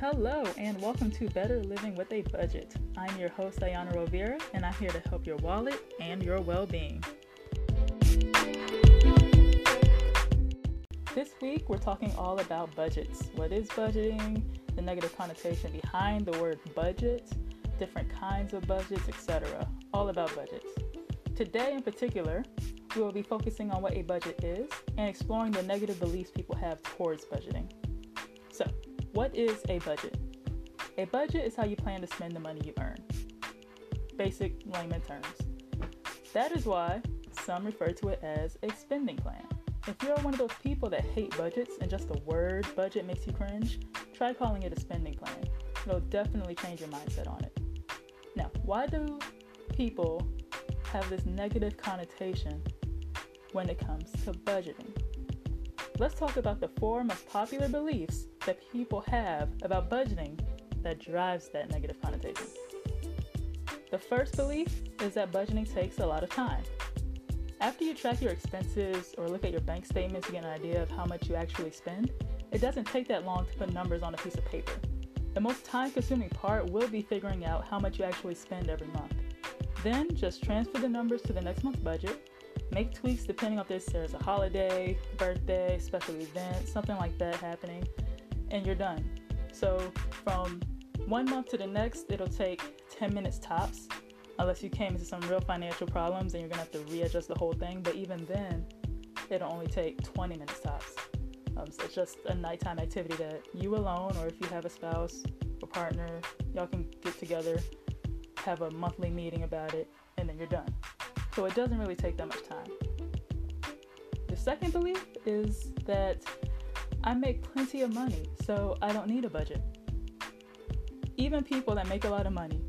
Hello, and welcome to Better Living with a Budget. I'm your host, Ayana Rovira, and I'm here to help your wallet and your well being. This week, we're talking all about budgets. What is budgeting? The negative connotation behind the word budget, different kinds of budgets, etc. All about budgets. Today, in particular, we will be focusing on what a budget is and exploring the negative beliefs people have towards budgeting. So, what is a budget? A budget is how you plan to spend the money you earn. Basic layman terms. That is why some refer to it as a spending plan. If you're one of those people that hate budgets and just the word budget makes you cringe, try calling it a spending plan. It'll definitely change your mindset on it. Now, why do people have this negative connotation when it comes to budgeting? Let's talk about the four most popular beliefs that people have about budgeting that drives that negative connotation. The first belief is that budgeting takes a lot of time. After you track your expenses or look at your bank statements to get an idea of how much you actually spend, it doesn't take that long to put numbers on a piece of paper. The most time consuming part will be figuring out how much you actually spend every month. Then just transfer the numbers to the next month's budget, make tweaks depending on if there's a holiday, birthday, special event, something like that happening, and you're done. So from one month to the next, it'll take 10 minutes tops, unless you came into some real financial problems and you're gonna have to readjust the whole thing. But even then, it'll only take 20 minutes tops. Um, so it's just a nighttime activity that you alone, or if you have a spouse or partner, y'all can get together, have a monthly meeting about it, and then you're done. So it doesn't really take that much time. The second belief is that I make plenty of money, so I don't need a budget. Even people that make a lot of money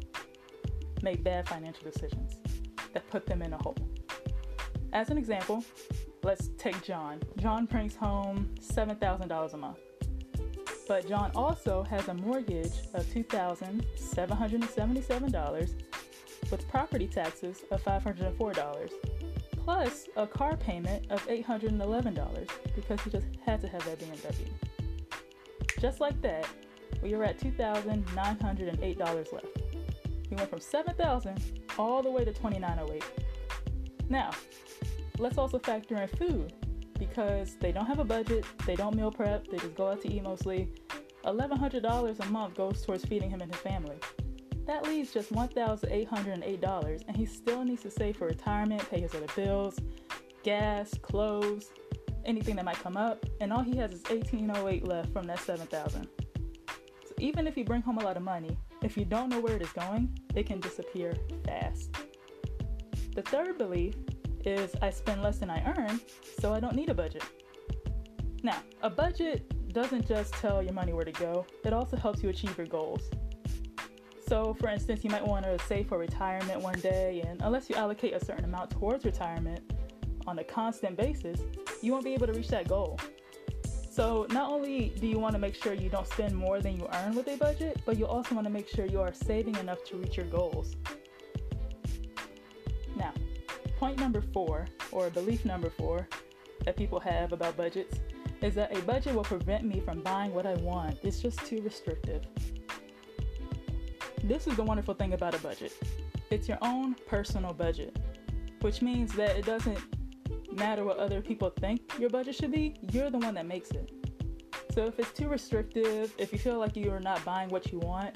make bad financial decisions that put them in a hole. As an example, let's take John. John brings home $7,000 a month. But John also has a mortgage of $2,777 with property taxes of $504 plus a car payment of $811 because he just had to have that BMW. Just like that, we are at $2,908 left. We went from 7,000 all the way to 2908. Now, let's also factor in food because they don't have a budget, they don't meal prep, they just go out to eat mostly. $1,100 a month goes towards feeding him and his family. That leaves just $1,808, and he still needs to save for retirement, pay his other bills, gas, clothes, anything that might come up, and all he has is 1808 left from that 7000 So even if you bring home a lot of money, if you don't know where it is going, it can disappear fast. The third belief is I spend less than I earn, so I don't need a budget. Now, a budget doesn't just tell your money where to go, it also helps you achieve your goals. So, for instance, you might want to save for retirement one day, and unless you allocate a certain amount towards retirement on a constant basis, you won't be able to reach that goal. So, not only do you want to make sure you don't spend more than you earn with a budget, but you also want to make sure you are saving enough to reach your goals. Now, point number four, or belief number four, that people have about budgets is that a budget will prevent me from buying what I want. It's just too restrictive. This is the wonderful thing about a budget it's your own personal budget, which means that it doesn't matter what other people think your budget should be, you're the one that makes it. So if it's too restrictive, if you feel like you are not buying what you want,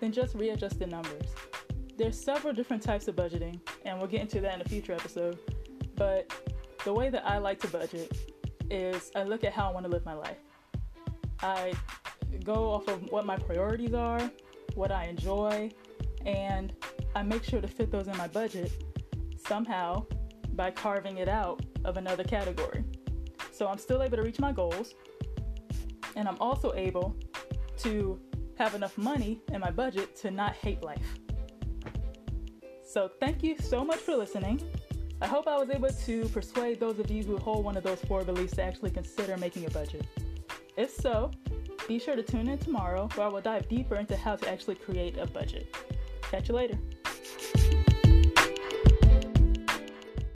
then just readjust the numbers. There's several different types of budgeting, and we'll get into that in a future episode. But the way that I like to budget is I look at how I want to live my life. I go off of what my priorities are, what I enjoy, and I make sure to fit those in my budget somehow by carving it out of another category. So I'm still able to reach my goals, and I'm also able to have enough money in my budget to not hate life. So thank you so much for listening. I hope I was able to persuade those of you who hold one of those four beliefs to actually consider making a budget. If so, be sure to tune in tomorrow where I will dive deeper into how to actually create a budget. Catch you later.